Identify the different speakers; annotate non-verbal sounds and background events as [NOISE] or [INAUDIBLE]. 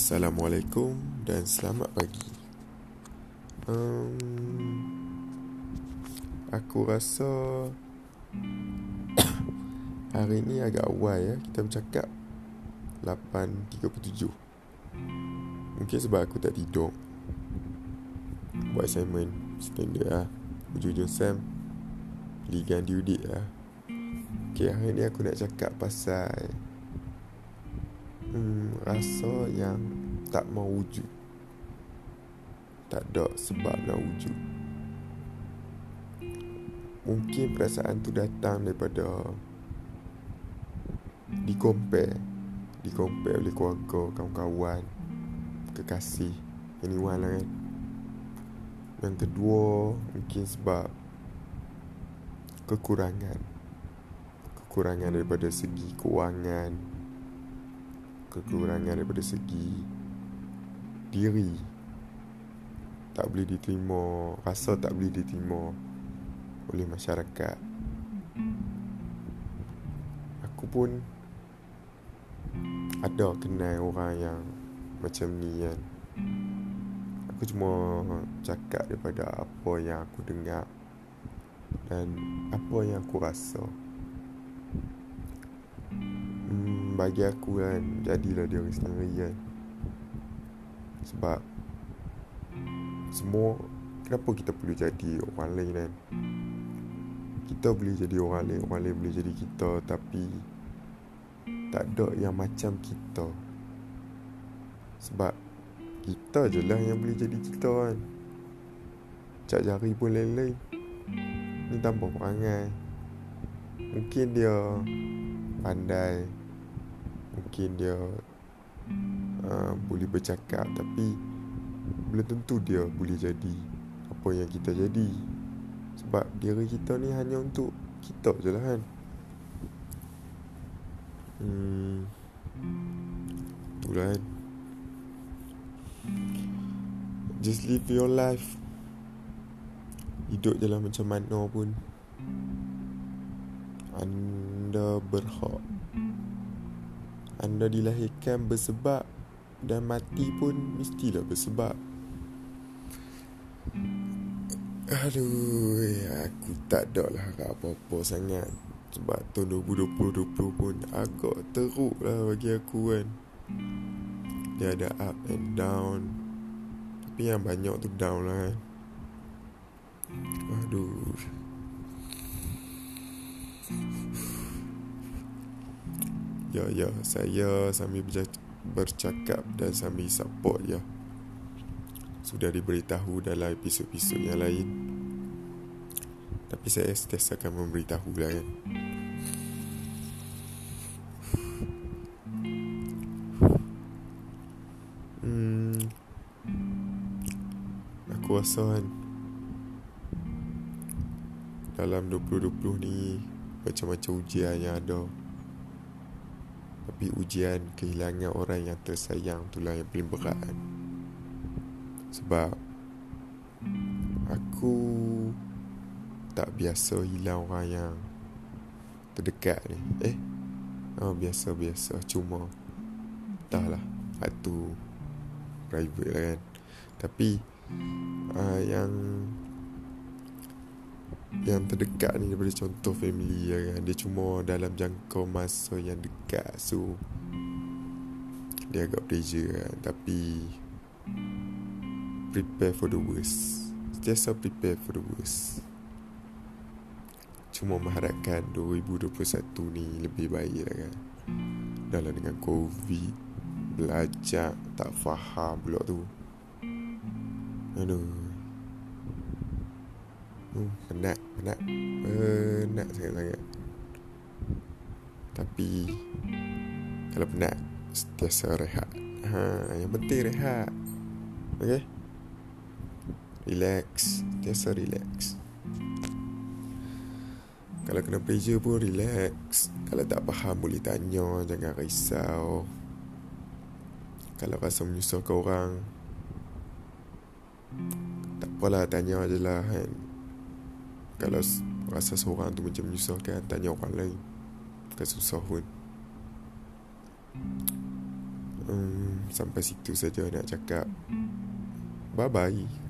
Speaker 1: Assalamualaikum dan selamat pagi. Um, aku rasa [COUGHS] hari ni agak awal ya kita bercakap 8.37. Mungkin sebab aku tak tidur. Buat assignment standard lah. Ujung-ujung Sam Beli ganti udik lah Okay, hari ni aku nak cakap pasal hmm, rasa yang tak mau wujud. Tak ada sebab nak wujud. Mungkin perasaan tu datang daripada di compare di compare oleh keluarga, kawan-kawan, kekasih, anyone lah kan. Yang kedua, mungkin sebab kekurangan. Kekurangan daripada segi kewangan, kekurangan daripada segi diri. Tak boleh diterima rasa tak boleh diterima oleh masyarakat. Aku pun ada kenal orang yang macam ni kan. Aku cuma cakap daripada apa yang aku dengar dan apa yang aku rasa bagi aku kan Jadilah dia orang sendiri kan. Sebab Semua Kenapa kita perlu jadi orang lain kan? Kita boleh jadi orang lain Orang lain boleh jadi kita Tapi Tak ada yang macam kita. Sebab Kita je lah yang boleh jadi kita kan. Cak jari pun lain-lain. Ni tanpa perangai. Mungkin dia Pandai mungkin dia uh, boleh bercakap tapi belum tentu dia boleh jadi apa yang kita jadi. Sebab diri kita ni hanya untuk kita je lah kan. Hmm, itulah kan. Just live your life. Hidup je lah macam mana pun. Anda berhak anda dilahirkan bersebab dan mati pun mestilah bersebab. Aduh, aku tak ada lah apa-apa sangat. Sebab tahun 2020 pun agak teruk lah bagi aku kan. Dia ada up and down. Tapi yang banyak tu down lah kan. Aduh. Ya, ya, saya sambil bercakap dan sambil support ya. Sudah diberitahu dalam episod-episod yang lain. Tapi saya sentiasa akan memberitahu lah kan. Hmm, aku rasa kan dalam 2020 ni macam-macam ujian yang ada. Tapi ujian kehilangan orang yang tersayang itulah yang paling berat kan. Sebab aku tak biasa hilang orang yang terdekat ni. Eh, oh, biasa-biasa cuma entahlah satu private lah kan. Tapi uh, yang yang terdekat ni daripada contoh family ya kan? Dia cuma dalam jangka masa yang dekat so dia agak pressure kan? Tapi prepare for the worst. Sentiasa prepare for the worst. Cuma mengharapkan 2021 ni lebih baik lah kan? Dalam dengan covid belajar tak faham pula tu. Aduh Hmm, penat, penat. Penat sangat-sangat. Tapi kalau penat, setiasa rehat. Ha, yang penting rehat. Okay? Relax. Setiasa relax. Kalau kena pressure pun relax. Kalau tak faham boleh tanya. Jangan risau. Kalau rasa menyusahkan orang. Tak apalah tanya je lah kan. Kalau rasa seorang tu macam menyusahkan Tanya orang lain Bukan susah pun hmm. Sampai situ saja nak cakap Bye bye